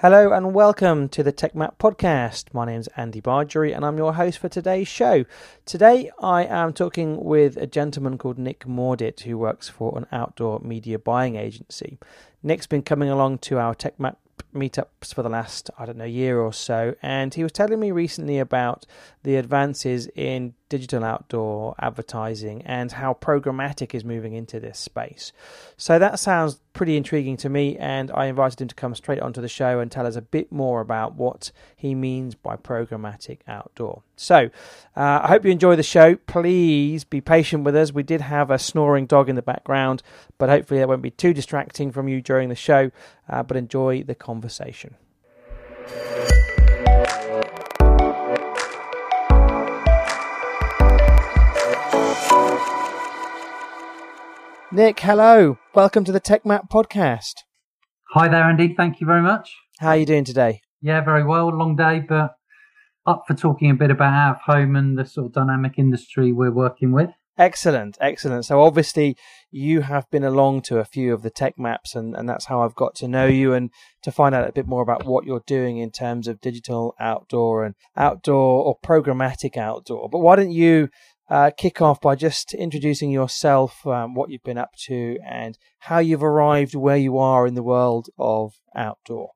Hello and welcome to the TechMap podcast. My name is Andy Bargery and I'm your host for today's show. Today I am talking with a gentleman called Nick Mordit who works for an outdoor media buying agency. Nick's been coming along to our TechMap meetups for the last, I don't know, year or so, and he was telling me recently about the advances in digital outdoor advertising and how programmatic is moving into this space. So that sounds pretty intriguing to me, and I invited him to come straight onto the show and tell us a bit more about what he means by programmatic outdoor. So uh, I hope you enjoy the show. Please be patient with us. We did have a snoring dog in the background, but hopefully that won't be too distracting from you during the show. Uh, but enjoy the conversation. Nick, hello. Welcome to the TechMap podcast. Hi there, Andy. Thank you very much. How are you doing today? Yeah, very well. Long day, but up for talking a bit about out of home and the sort of dynamic industry we're working with. Excellent, excellent. So obviously you have been along to a few of the tech maps and, and that's how I've got to know you and to find out a bit more about what you're doing in terms of digital outdoor and outdoor or programmatic outdoor. But why don't you uh, kick off by just introducing yourself, um, what you've been up to, and how you've arrived where you are in the world of outdoor.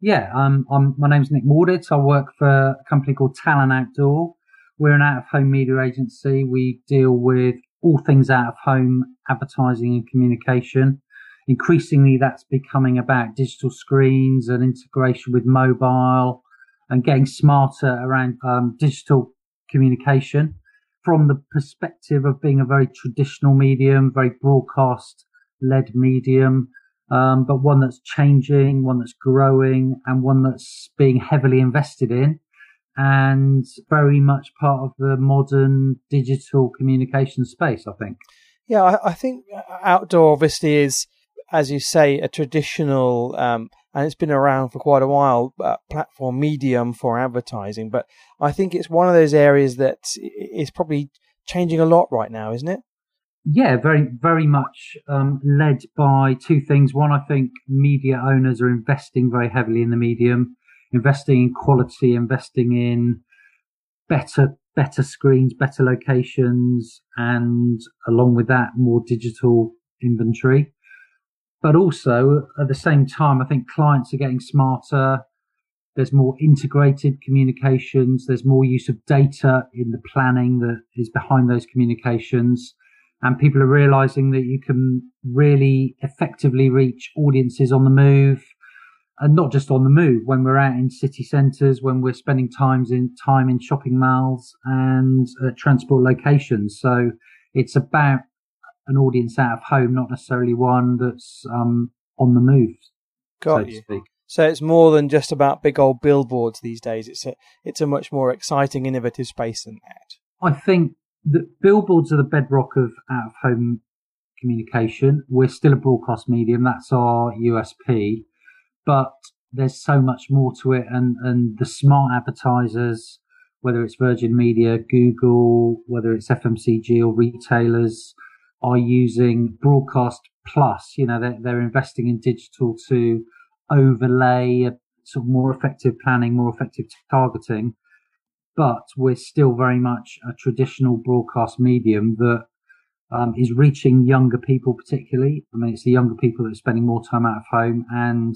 Yeah, um, I'm, my name's Nick Morditz. I work for a company called Talon Outdoor. We're an out of home media agency. We deal with all things out of home advertising and communication. Increasingly, that's becoming about digital screens and integration with mobile and getting smarter around um, digital communication from the perspective of being a very traditional medium, very broadcast led medium, um, but one that's changing, one that's growing, and one that's being heavily invested in, and very much part of the modern digital communication space, I think. Yeah, I, I think outdoor obviously is, as you say, a traditional um, and it's been around for quite a while, uh, platform medium for advertising. But I think it's one of those areas that is probably changing a lot right now, isn't it? Yeah, very, very much um, led by two things. One, I think media owners are investing very heavily in the medium, investing in quality, investing in better, better screens, better locations, and along with that, more digital inventory. But also at the same time, I think clients are getting smarter. There's more integrated communications. There's more use of data in the planning that is behind those communications. And people are realizing that you can really effectively reach audiences on the move and not just on the move when we're out in city centres, when we're spending times in time in shopping malls and uh, transport locations. So it's about an audience out of home, not necessarily one that's um, on the move. Got so you. So it's more than just about big old billboards these days. It's a it's a much more exciting, innovative space than that. I think that billboards are the bedrock of out of home communication. We're still a broadcast medium. That's our USP, but there's so much more to it. And, and the smart advertisers, whether it's Virgin Media, Google, whether it's FMCG or retailers, are using broadcast plus. You know, they're, they're investing in digital to overlay sort of more effective planning, more effective targeting. But we're still very much a traditional broadcast medium that um, is reaching younger people, particularly. I mean, it's the younger people that are spending more time out of home, and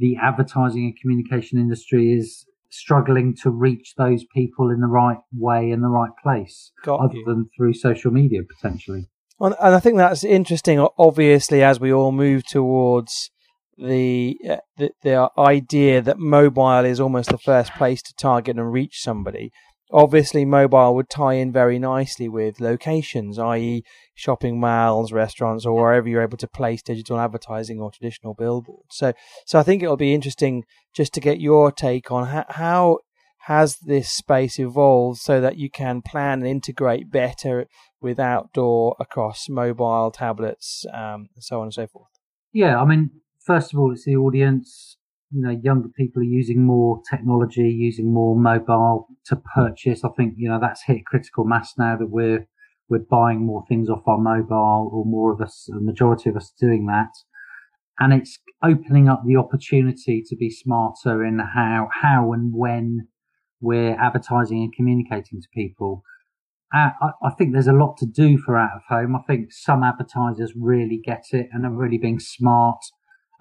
the advertising and communication industry is struggling to reach those people in the right way in the right place, Got other you. than through social media potentially. And I think that's interesting. Obviously, as we all move towards the, uh, the the idea that mobile is almost the first place to target and reach somebody. Obviously, mobile would tie in very nicely with locations, i.e., shopping malls, restaurants, or wherever you're able to place digital advertising or traditional billboards. So, so I think it'll be interesting just to get your take on how, how has this space evolved so that you can plan and integrate better with outdoor across mobile tablets, um, and so on and so forth? Yeah, I mean, first of all, it's the audience. You know, younger people are using more technology, using more mobile to purchase. I think you know that's hit critical mass now that we're we're buying more things off our mobile, or more of us, a majority of us doing that. And it's opening up the opportunity to be smarter in how, how and when we're advertising and communicating to people. Uh, I, I, think there's a lot to do for out of home. I think some advertisers really get it and are really being smart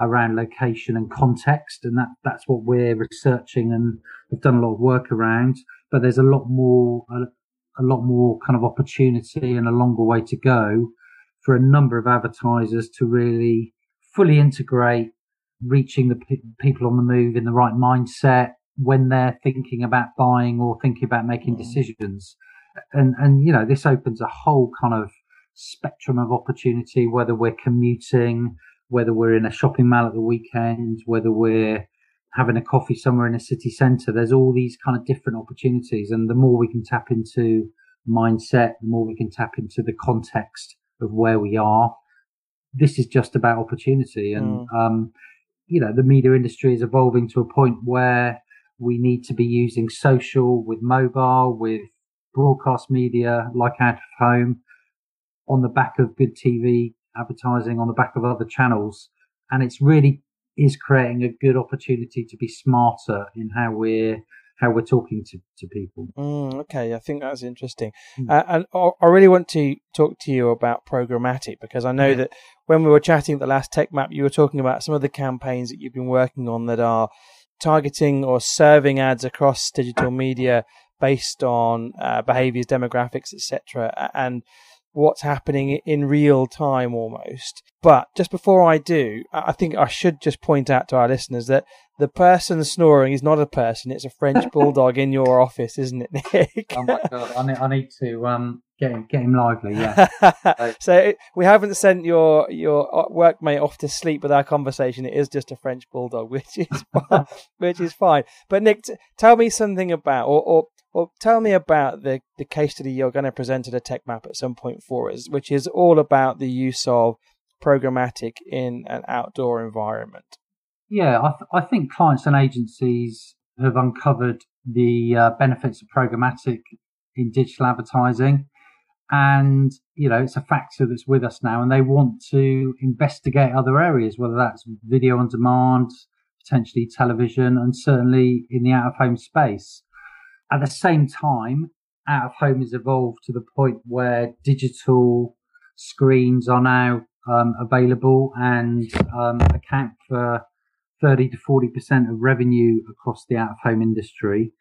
around location and context. And that, that's what we're researching and we've done a lot of work around, but there's a lot more, a, a lot more kind of opportunity and a longer way to go for a number of advertisers to really fully integrate reaching the p- people on the move in the right mindset when they're thinking about buying or thinking about making mm. decisions. And, and, you know, this opens a whole kind of spectrum of opportunity, whether we're commuting, whether we're in a shopping mall at the weekend, whether we're having a coffee somewhere in a city centre. There's all these kind of different opportunities. And the more we can tap into mindset, the more we can tap into the context of where we are. This is just about opportunity. And, mm. um, you know, the media industry is evolving to a point where we need to be using social with mobile, with broadcast media like out of home on the back of good TV advertising on the back of other channels. And it's really is creating a good opportunity to be smarter in how we're how we're talking to, to people. Mm, okay, I think that's interesting. Mm. Uh, and I really want to talk to you about programmatic because I know yeah. that when we were chatting at the last Tech Map, you were talking about some of the campaigns that you've been working on that are targeting or serving ads across digital media based on uh, behaviors, demographics, etc. And what's happening in real time almost. But just before I do, I think I should just point out to our listeners that the person snoring is not a person; it's a French bulldog in your office, isn't it, Nick? oh my god! I need, I need to um, get him get him lively. Yeah. so we haven't sent your your uh, workmate off to sleep with our conversation. It is just a French bulldog, which is which is fine. But Nick, t- tell me something about, or, or well, tell me about the, the case study you're going to present at a tech map at some point for us, which is all about the use of programmatic in an outdoor environment. Yeah, I, th- I think clients and agencies have uncovered the uh, benefits of programmatic in digital advertising. And, you know, it's a factor that's with us now and they want to investigate other areas, whether that's video on demand, potentially television, and certainly in the out of home space. At the same time, out of home has evolved to the point where digital screens are now um, available and um, account for 30 to 40% of revenue across the out of home industry.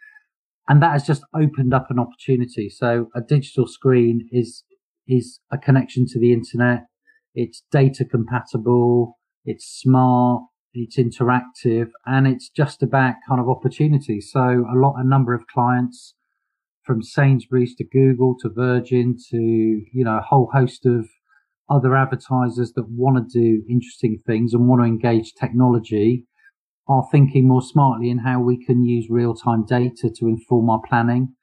And that has just opened up an opportunity. So a digital screen is, is a connection to the internet. It's data compatible. It's smart it's interactive and it's just about kind of opportunity. So a lot, a number of clients from Sainsbury's to Google to Virgin to, you know, a whole host of other advertisers that want to do interesting things and want to engage technology are thinking more smartly in how we can use real time data to inform our planning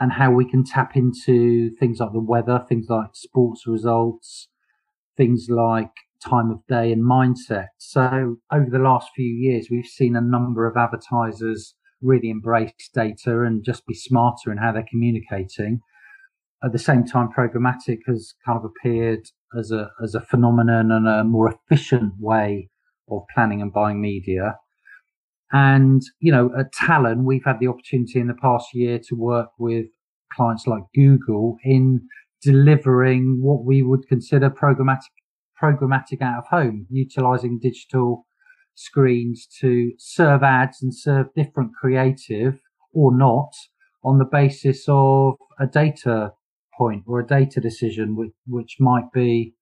and how we can tap into things like the weather, things like sports results, things like time of day and mindset. So over the last few years, we've seen a number of advertisers really embrace data and just be smarter in how they're communicating. At the same time, programmatic has kind of appeared as a, as a phenomenon and a more efficient way of planning and buying media. And, you know, at Talon, we've had the opportunity in the past year to work with clients like Google in delivering what we would consider programmatic programmatic out of home, utilizing digital screens to serve ads and serve different creative or not on the basis of a data point or a data decision, which, which might be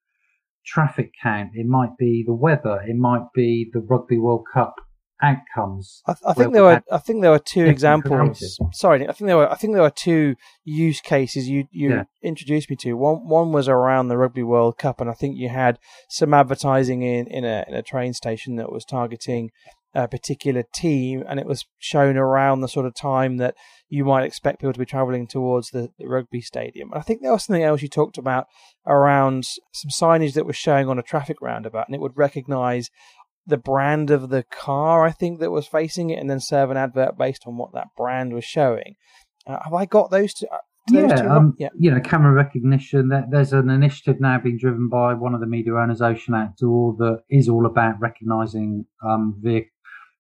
traffic count, it might be the weather, it might be the Rugby World Cup outcomes. I, I think there were I think there were two examples. Sorry, I think there were I think there were two use cases you you yeah. introduced me to. One one was around the Rugby World Cup, and I think you had some advertising in in a in a train station that was targeting a particular team, and it was shown around the sort of time that you might expect people to be travelling towards the, the, rugby stadium. I think there was something else you talked about around some signage that was showing on a traffic roundabout, and it would recognise the brand of the car, I think, that was facing it, and then serve an advert based on what that brand was showing. Uh, have I got those two? Uh, yeah, um, yeah, you know, camera recognition. There's an initiative now being driven by one of the media owners, Ocean Outdoor, that is all about recognising um, vehicle,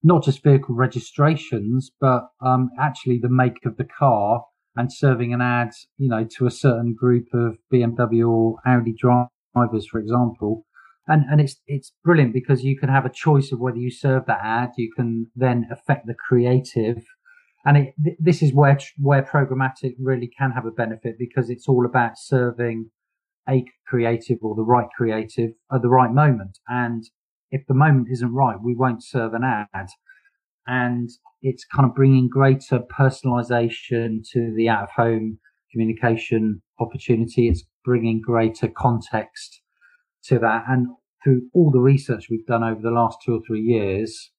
not just vehicle registrations, but um, actually the make of the car and serving an ad, you know, to a certain group of BMW or Audi drivers, for example. And, and it's, it's brilliant because you can have a choice of whether you serve that ad. You can then affect the creative. And it, th- this is where, where programmatic really can have a benefit because it's all about serving a creative or the right creative at the right moment. And if the moment isn't right, we won't serve an ad and it's kind of bringing greater personalization to the out of home communication opportunity. It's bringing greater context to that. And through all the research we've done over the last two or three years,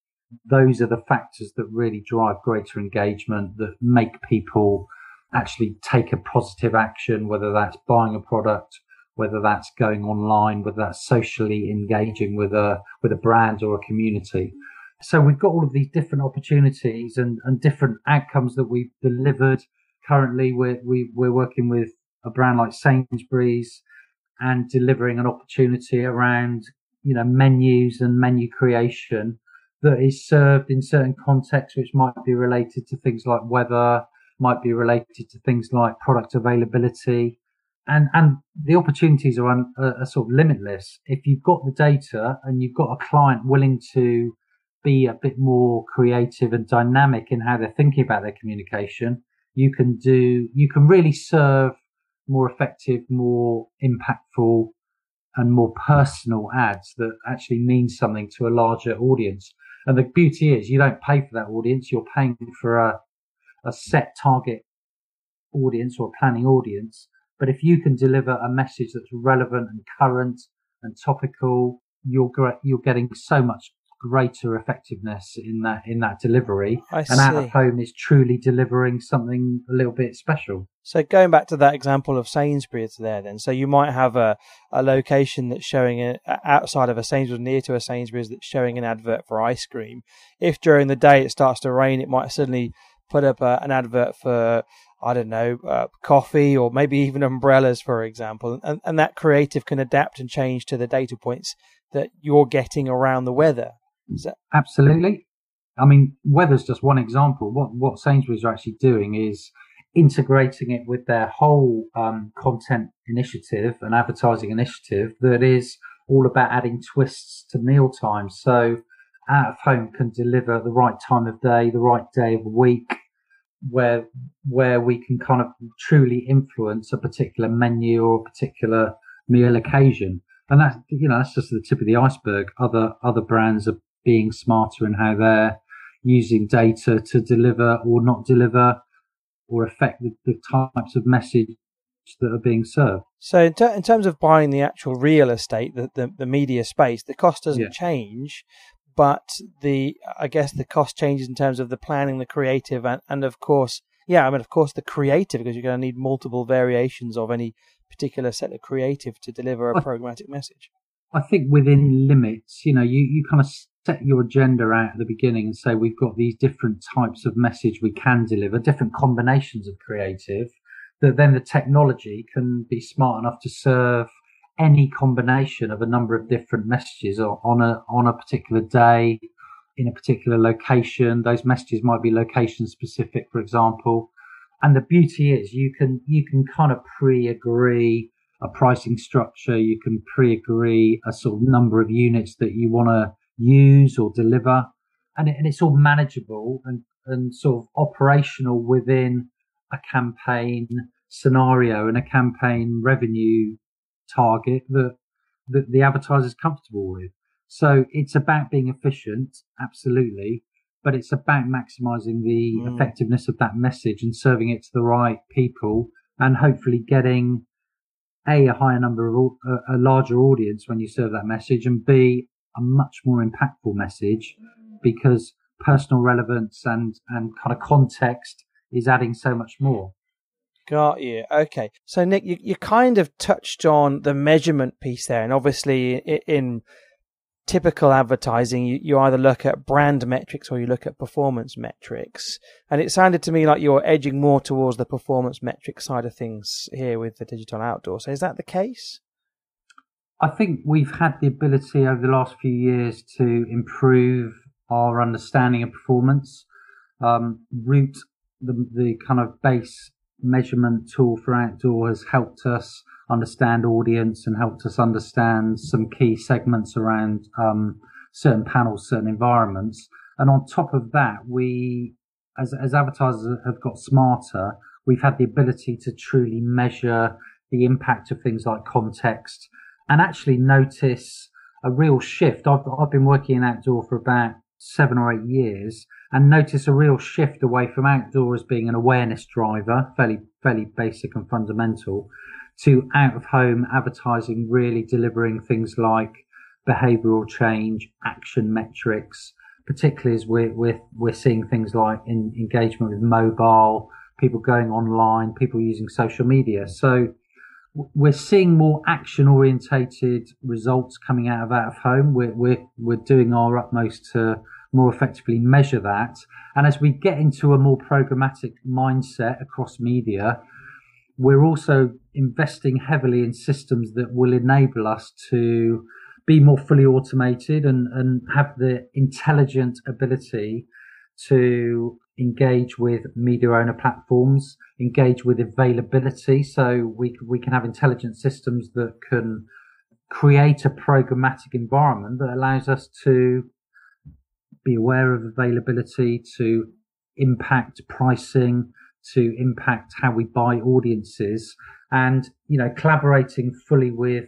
those are the factors that really drive greater engagement that make people actually take a positive action, whether that's buying a product, whether that's going online, whether that's socially engaging with a, with a brand or a community. So we've got all of these different opportunities and, and different outcomes that we've delivered. Currently, we're, we, we're working with a brand like Sainsbury's and delivering an opportunity around, you know, menus and menu creation that is served in certain contexts, which might be related to things like weather, might be related to things like product availability. And, and the opportunities are, un, are, sort of limitless. If you've got the data and you've got a client willing to be a bit more creative and dynamic in how they're thinking about their communication, you can do, you can really serve more effective, more impactful and more personal ads that actually mean something to a larger audience. And the beauty is you don't pay for that audience. You're paying for a, a set target audience or planning audience. But if you can deliver a message that's relevant and current and topical, you're, you're getting so much greater effectiveness in that in that delivery. I and see. out of home is truly delivering something a little bit special. So going back to that example of Sainsbury's there, then so you might have a, a location that's showing a, outside of a Sainsbury's, near to a Sainsbury's, that's showing an advert for ice cream. If during the day it starts to rain, it might suddenly put up a, an advert for I don't know, uh, coffee or maybe even umbrellas, for example. And, and that creative can adapt and change to the data points that you're getting around the weather. That- Absolutely. I mean, weather's just one example. What what Sainsbury's are actually doing is integrating it with their whole um, content initiative and advertising initiative that is all about adding twists to meal times. So out of home can deliver the right time of day, the right day of week, where where we can kind of truly influence a particular menu or a particular meal occasion. And that's you know that's just the tip of the iceberg. Other other brands are being smarter in how they're using data to deliver or not deliver or affect the, the types of message that are being served. So, in, ter- in, terms of buying the actual real estate, the, the, the media space, the cost doesn't yeah. change, but the I guess the cost changes in terms of the planning, the creative, and, and of course, yeah, I mean, of course, the creative because you're going to need multiple variations of any particular set of creative to deliver a I, programmatic message. I think within limits, you know, you, you kind of set your agenda out at the beginning and say we've got these different types of message we can deliver, different combinations of creative, that then the technology can be smart enough to serve any combination of a number of different messages on a on a particular day in a particular location. Those messages might be location specific, for example. And the beauty is you can you can kind of pre-agree a pricing structure. You can pre-agree a sort of number of units that you want to use or deliver. And, it, and it's all manageable and, and sort of operational within a campaign scenario and a campaign revenue target that, that the advertiser is comfortable with. So it's about being efficient, absolutely, but it's about maximizing the mm. effectiveness of that message and serving it to the right people and hopefully getting a, a higher number of, a, a larger audience when you serve that message and B, a much more impactful message because personal relevance and, and kind of context is adding so much more. Got you. Okay. So, Nick, you, you kind of touched on the measurement piece there, and obviously, in, in typical advertising, you, you either look at brand metrics or you look at performance metrics. And it sounded to me like you're edging more towards the performance metric side of things here with the digital outdoor. So is that the case? I think we've had the ability over the last few years to improve our understanding of performance. Um, Route, the, the kind of base measurement tool for outdoor has helped us understand audience and helped us understand some key segments around um, certain panels, certain environments. And on top of that, we, as, as advertisers have got smarter, we've had the ability to truly measure the impact of things like context and actually notice a real shift. I've, I've been working in outdoor for about seven or eight years and notice a real shift away from outdoor as being an awareness driver, fairly, fairly basic and fundamental, to out of home advertising really delivering things like behavioral change, action metrics, particularly as we're, we're, we're seeing things like in, engagement with mobile, people going online, people using social media. So we're seeing more action orientated results coming out of out of home. We're, we're, we're doing our utmost to more effectively measure that. And as we get into a more programmatic mindset across media, we're also investing heavily in systems that will enable us to be more fully automated and, and have the intelligent ability to engage with media owner platforms, engage with availability. So we, we can have intelligent systems that can create a programmatic environment that allows us to be aware of availability, to impact pricing, to impact how we buy audiences and, you know, collaborating fully with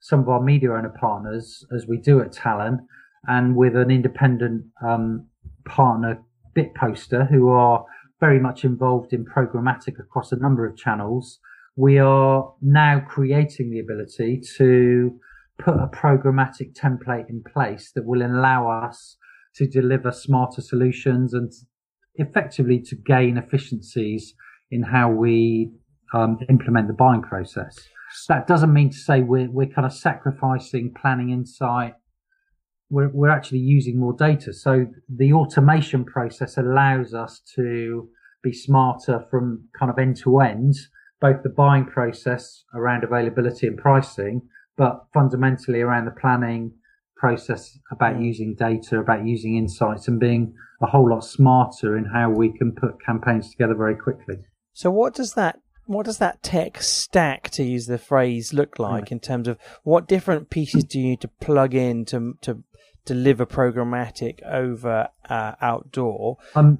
some of our media owner partners as we do at Talon and with an independent um, partner Bitposter who are very much involved in programmatic across a number of channels. We are now creating the ability to put a programmatic template in place that will allow us to deliver smarter solutions and effectively to gain efficiencies in how we um, implement the buying process. That doesn't mean to say we're, we're kind of sacrificing planning insight. We're, we're actually using more data. So the automation process allows us to be smarter from kind of end to end, both the buying process around availability and pricing, but fundamentally around the planning, process about using data, about using insights, and being a whole lot smarter in how we can put campaigns together very quickly. So, what does that what does that tech stack, to use the phrase, look like mm. in terms of what different pieces do you need to plug in to to deliver programmatic over uh, outdoor? Um,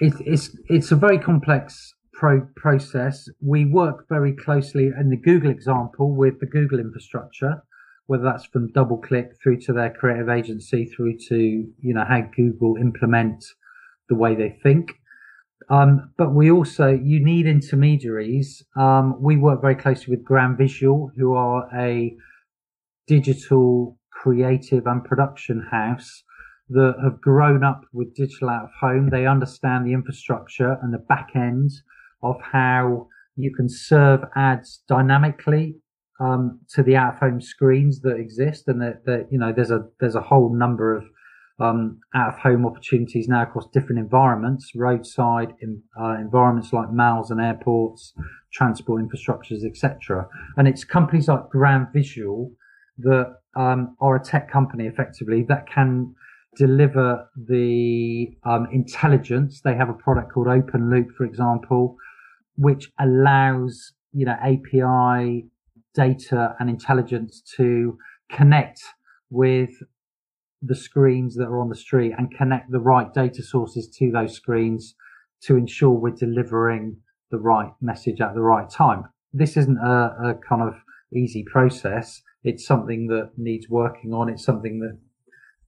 it, it's it's a very complex pro- process. We work very closely in the Google example with the Google infrastructure whether that's from DoubleClick through to their creative agency through to you know how Google implement the way they think. Um, but we also you need intermediaries. Um, we work very closely with Grand Visual, who are a digital creative and production house that have grown up with digital out of home. They understand the infrastructure and the back end of how you can serve ads dynamically um, to the out of home screens that exist, and that, that you know there's a there's a whole number of um, out of home opportunities now across different environments, roadside in, uh, environments like malls and airports, transport infrastructures, etc. And it's companies like Grand Visual that um, are a tech company effectively that can deliver the um, intelligence. They have a product called Open Loop, for example, which allows you know API data and intelligence to connect with the screens that are on the street and connect the right data sources to those screens to ensure we're delivering the right message at the right time. This isn't a, a kind of easy process. It's something that needs working on. It's something that,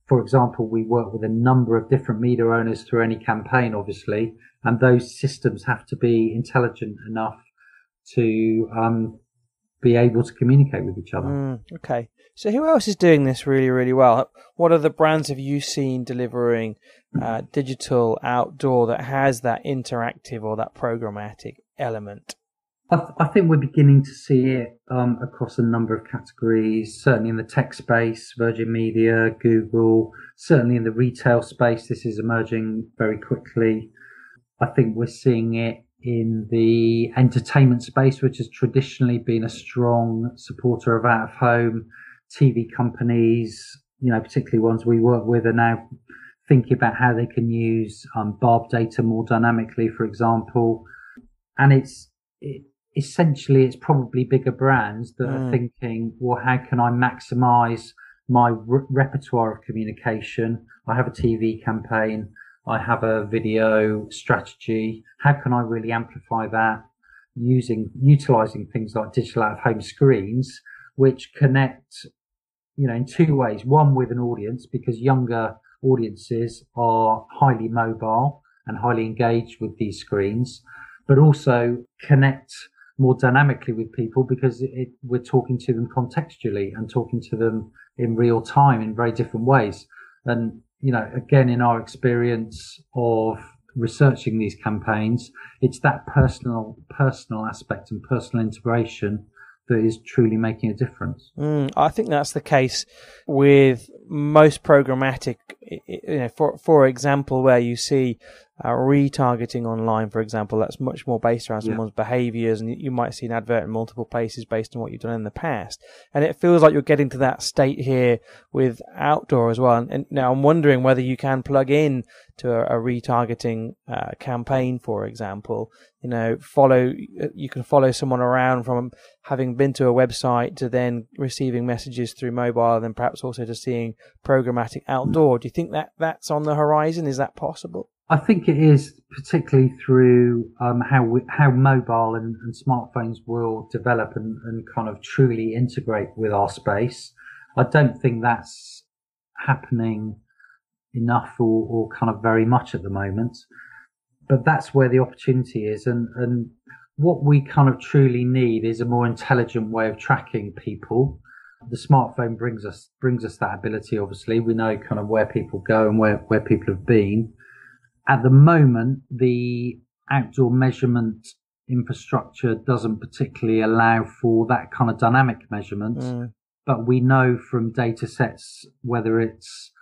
for example, we work with a number of different media owners through any campaign, obviously, and those systems have to be intelligent enough to um, be able to communicate with each other. Mm, okay. So who else is doing this really, really well? What other brands have you seen delivering uh, digital outdoor that has that interactive or that programmatic element? I, th- I, think we're beginning to see it um, across a number of categories. Certainly in the tech space, Virgin Media, Google. Certainly in the retail space, this is emerging very quickly. I think we're seeing it in the entertainment space, which has traditionally been a strong supporter of out of home. TV companies, you know, particularly ones we work with, are now thinking about how they can use um, BARB data more dynamically, for example. And it's it, essentially it's probably bigger brands that mm. are thinking, well, how can I maximize my re- repertoire of communication? I have a TV campaign. I have a video strategy. How can I really amplify that using, utilizing things like digital out of home screens, which connect, you know, in two ways. One with an audience because younger audiences are highly mobile and highly engaged with these screens, but also connect more dynamically with people because it, we're talking to them contextually and talking to them in real time in very different ways. And you know, again, in our experience of researching these campaigns, it's that personal, personal aspect and personal integration that is truly making a difference. Mm, I think that's the case with most programmatic. You know, for for example, where you see uh, retargeting online, for example, that's much more based around someone's yeah. behaviors, and you might see an advert in multiple places based on what you've done in the past. And it feels like you're getting to that state here with outdoor as well. And, and now I'm wondering whether you can plug in to a, a retargeting uh, campaign, for example. You know, follow you can follow someone around from having been to a website to then receiving messages through mobile, and then perhaps also to seeing programmatic outdoor. Do you think that that's on the horizon? Is that possible? I think it is particularly through um, how we, how mobile and, and, smartphones will develop and, and, kind of truly integrate with our space. I don't think that's happening enough or, or kind of very much at the moment, but that's where the opportunity is. And, and what we kind of truly need is a more intelligent way of tracking people. The smartphone brings us brings us that ability. Obviously, we know kind of where people go and where where people have been at the moment, the outdoor measurement infrastructure doesn't particularly allow for that kind of dynamic measurement. Mm. But we know from data sets, whether it's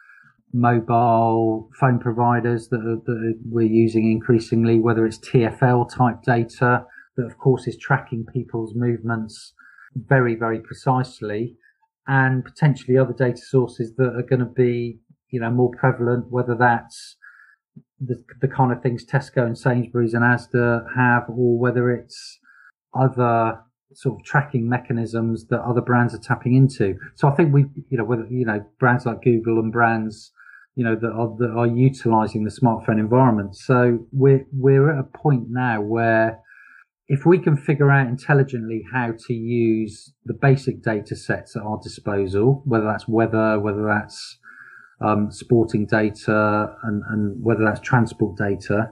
mobile phone providers that, are, that we're using increasingly, whether it's TFL type data that of course is tracking people's movements very, very precisely and potentially other data sources that are going to be, you know, more prevalent, whether that's the, the kind of things Tesco and Sainsbury's and Asda have, or whether it's other sort of tracking mechanisms that other brands are tapping into. So I think we, you know, whether you know brands like Google and brands, you know, that are that are utilizing the smartphone environment. So we're we're at a point now where if we can figure out intelligently how to use the basic data sets at our disposal, whether that's weather, whether that's um, sporting data and, and whether that's transport data,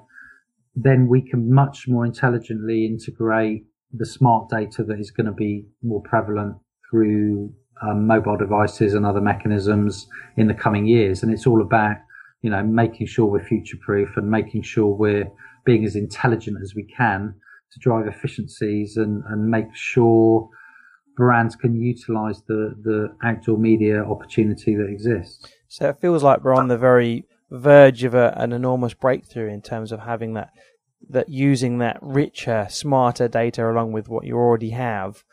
then we can much more intelligently integrate the smart data that is going to be more prevalent through um, mobile devices and other mechanisms in the coming years. And it's all about, you know, making sure we're future proof and making sure we're being as intelligent as we can to drive efficiencies and, and make sure brands can utilize the, the outdoor media opportunity that exists. So it feels like we're on the very verge of a, an enormous breakthrough in terms of having that that using that richer, smarter data along with what you already have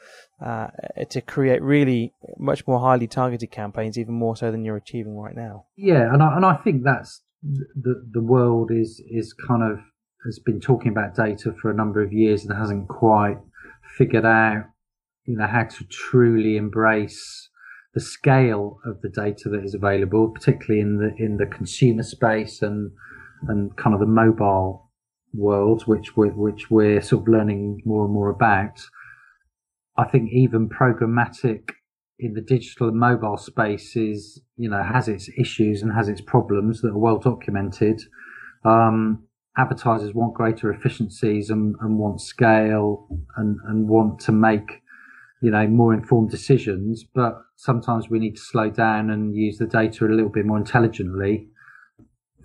uh, to create really much more highly targeted campaigns, even more so than you're achieving right now. Yeah, and I, and I think that's the the world is is kind of has been talking about data for a number of years and hasn't quite figured out you know how to truly embrace the scale of the data that is available, particularly in the in the consumer space and and kind of the mobile world, which we're, which we're sort of learning more and more about. I think even programmatic in the digital and mobile space is, you know, has its issues and has its problems that are well documented. Um, advertisers want greater efficiencies and, and want scale and, and want to make you know, more informed decisions, but sometimes we need to slow down and use the data a little bit more intelligently.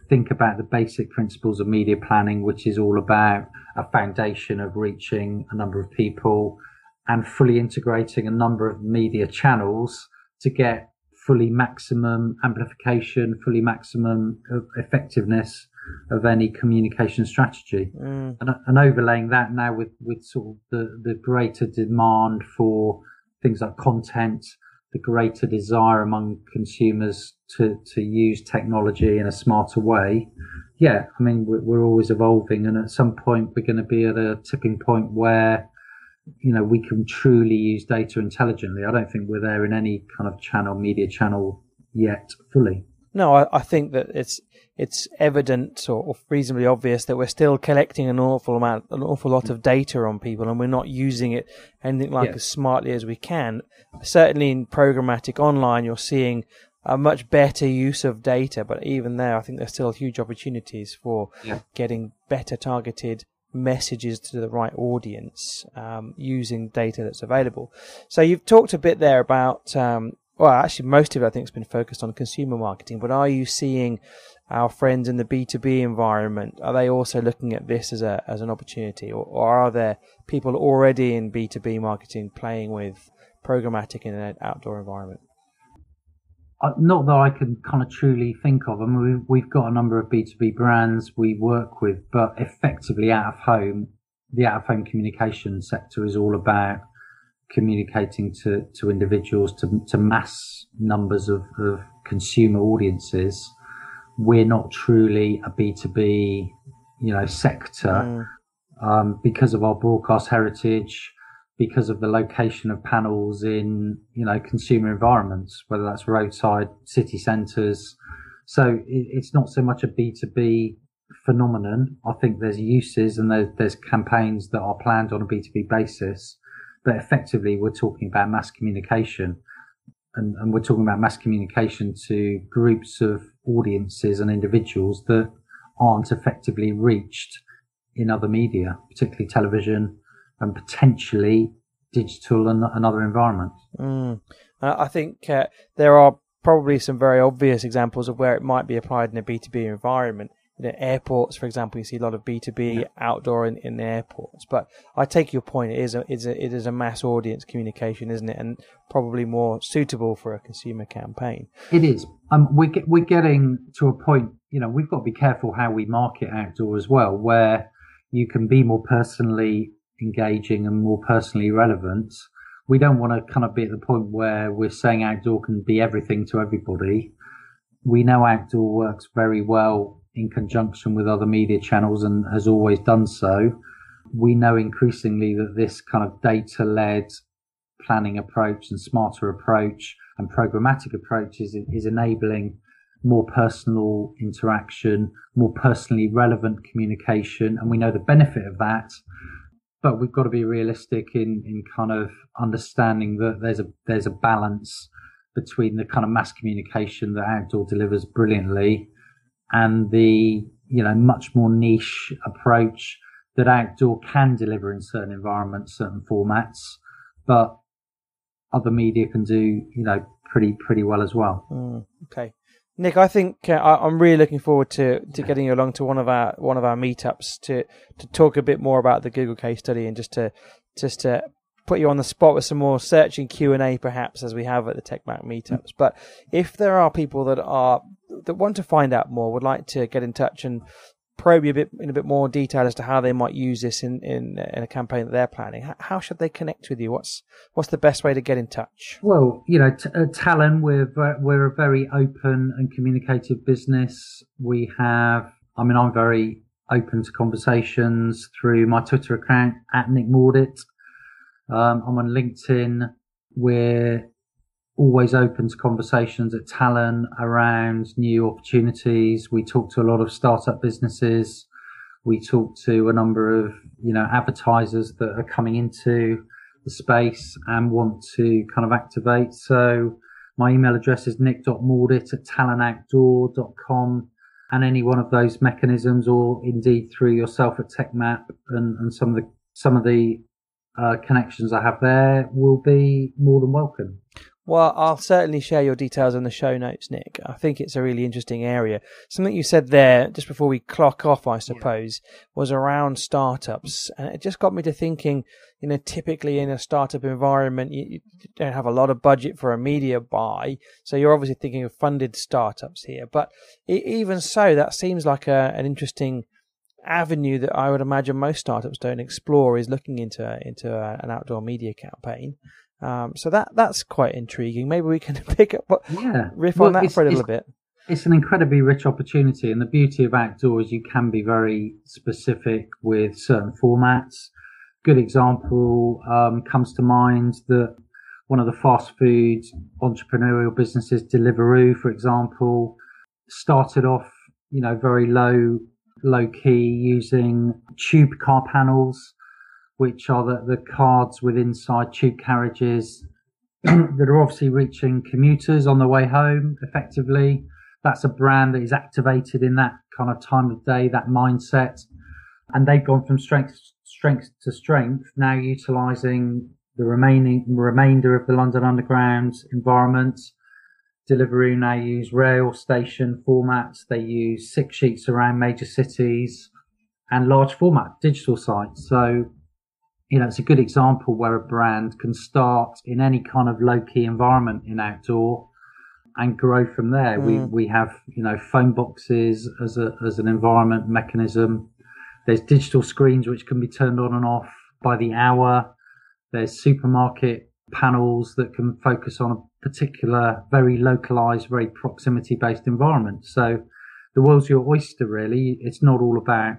Think about the basic principles of media planning, which is all about a foundation of reaching a number of people and fully integrating a number of media channels to get fully maximum amplification, fully maximum effectiveness of any communication strategy. Mm. And, and, overlaying that now with, with sort of the, the greater demand for things like content, the greater desire among consumers to, to use technology in a smarter way. Yeah, I mean, we're, we're always evolving and at some point we're going to be at a tipping point where you know, we can truly use data intelligently. I don't think we're there in any kind of channel, media channel yet fully. No, I, I think that it's it's evident or, or, reasonably obvious that we're still collecting an awful amount, an awful lot of data on people, and we're not using it anything like yeah. as smartly as we can. Certainly in programmatic online, you're seeing a much better use of data, but even there, I think there's still huge opportunities for yeah. getting better targeted messages to the right audience um, using data that's available. So you've talked a bit there about, um, well, actually, most of it I think has been focused on consumer marketing, but are you seeing our friends in the B2B environment, are they also looking at this as a as an opportunity, or, or are there people already in B2B marketing playing with programmatic in an outdoor environment? Uh, not that I can kind of truly think of. I mean, we've got a number of B2B brands we work with, but effectively out of home, the out of home communication sector is all about communicating to, to individuals, to, to mass numbers of, of consumer audiences. We're not truly a B2B, you know, sector, mm. um, because of our broadcast heritage, because of the location of panels in you know consumer environments, whether that's roadside, city centres. So it, it's not so much a B two B phenomenon. I think there's uses and there's, there's campaigns that are planned on a B two B basis, but effectively we're talking about mass communication. And, and we're talking about mass communication to groups of audiences and individuals that aren't effectively reached in other media, particularly television, and potentially digital and, and other environments. Mm. I think uh, there are probably some very obvious examples of where it might be applied in a B2B environment. In airports, for example, you see a lot of B2B yeah. outdoor in, in airports. But I take your point. It is a, it's a, it is a mass audience communication, isn't it? And probably more suitable for a consumer campaign. It is. Um, we get, we're getting to a point, you know, we've got to be careful how we market outdoor as well, where you can be more personally engaging and more personally relevant. We don't want to kind of be at the point where we're saying outdoor can be everything to everybody. We know outdoor works very well in conjunction with other media channels and has always done so. We know increasingly that this kind of data led planning approach and smarter approach and programmatic approach is, is enabling more personal interaction, more personally relevant communication. And we know the benefit of that but we've got to be realistic in, in kind of understanding that there's a there's a balance between the kind of mass communication that outdoor delivers brilliantly and the you know much more niche approach that outdoor can deliver in certain environments, certain formats, but other media can do you know pretty pretty well as well. Mm, okay. Nick, I think uh, I'm really looking forward to, to getting you along to one of our one of our meetups to to talk a bit more about the Google case study and just to just to put you on the spot with some more searching Q and A, perhaps as we have at the TechMap meetups. But if there are people that are that want to find out more, would like to get in touch and probe you a bit in a bit more detail as to how they might use this in, in, in a campaign that they're planning. How should they connect with you? What's what's the best way to get in touch? Well, you know, t- uh, Talon, we're we're a very open and communicative business. We have, I mean, I'm very open to conversations through my Twitter account at Nick Mordit. Um, I'm on LinkedIn. We're always open to conversations at Talon around new opportunities. We talk to a lot of startup businesses. We talk to a number of, you know, advertisers that are coming into the space and want to kind of activate. So my email address is nick.mordit at talonoutdoor.com and any one of those mechanisms or indeed through yourself at TechMap and, and some of the, some of the uh, connections I have there will be more than welcome. Well, I'll certainly share your details in the show notes, Nick. I think it's a really interesting area. Something you said there just before we clock off, I suppose, was around startups. And it just got me to thinking, you know, typically in a startup environment, you, you don't have a lot of budget for a media buy. So you're obviously thinking of funded startups here. But even so, that seems like a, an interesting avenue that I would imagine most startups don't explore is looking into into a, an outdoor media campaign. Um, so that that's quite intriguing. Maybe we can pick up yeah. riff well, on that for a little bit. It's an incredibly rich opportunity, and the beauty of outdoors, you can be very specific with certain formats. Good example um, comes to mind that one of the fast food entrepreneurial businesses, Deliveroo, for example, started off, you know, very low, low key using tube car panels which are the, the cards with inside tube carriages that are obviously reaching commuters on the way home effectively. That's a brand that is activated in that kind of time of day, that mindset. And they've gone from strength, strength to strength, now utilizing the remaining remainder of the London Underground environment. Deliveroo now use rail station formats. They use six sheets around major cities and large format digital sites. So you know, it's a good example where a brand can start in any kind of low key environment in outdoor and grow from there. Mm. We we have you know phone boxes as a as an environment mechanism. There's digital screens which can be turned on and off by the hour. There's supermarket panels that can focus on a particular, very localized, very proximity based environment. So the world's your oyster, really. It's not all about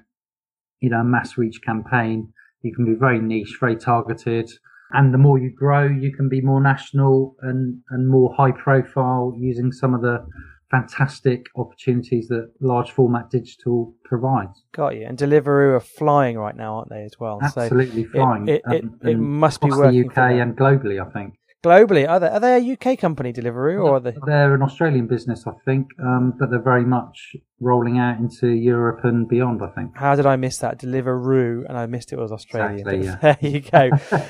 you know a mass reach campaign you can be very niche, very targeted. And the more you grow, you can be more national and, and more high profile using some of the fantastic opportunities that large format digital provides. Got you. And Deliveroo are flying right now, aren't they, as well? Absolutely so flying. It, it, it, it must be working. the UK and globally, I think globally. Are they are they a UK company, Deliveroo, or are they? They're an Australian business, I think, um, but they're very much rolling out into Europe and beyond. I think. How did I miss that Deliveroo? And I missed it was Australian. Exactly, yeah. There you go,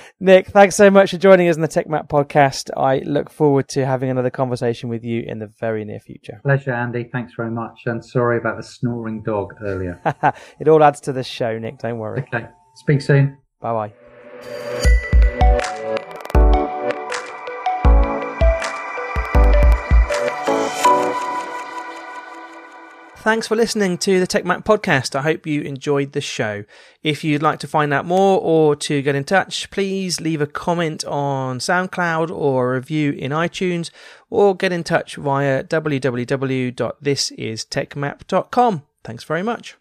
Nick. Thanks so much for joining us in the TechMap podcast. I look forward to having another conversation with you in the very near future. Pleasure, Andy. Thanks very much, and sorry about the snoring dog earlier. it all adds to the show, Nick. Don't worry. Okay. Speak soon. Bye bye. Thanks for listening to the TechMap podcast. I hope you enjoyed the show. If you'd like to find out more or to get in touch, please leave a comment on SoundCloud or a review in iTunes or get in touch via www.thisistechmap.com. Thanks very much.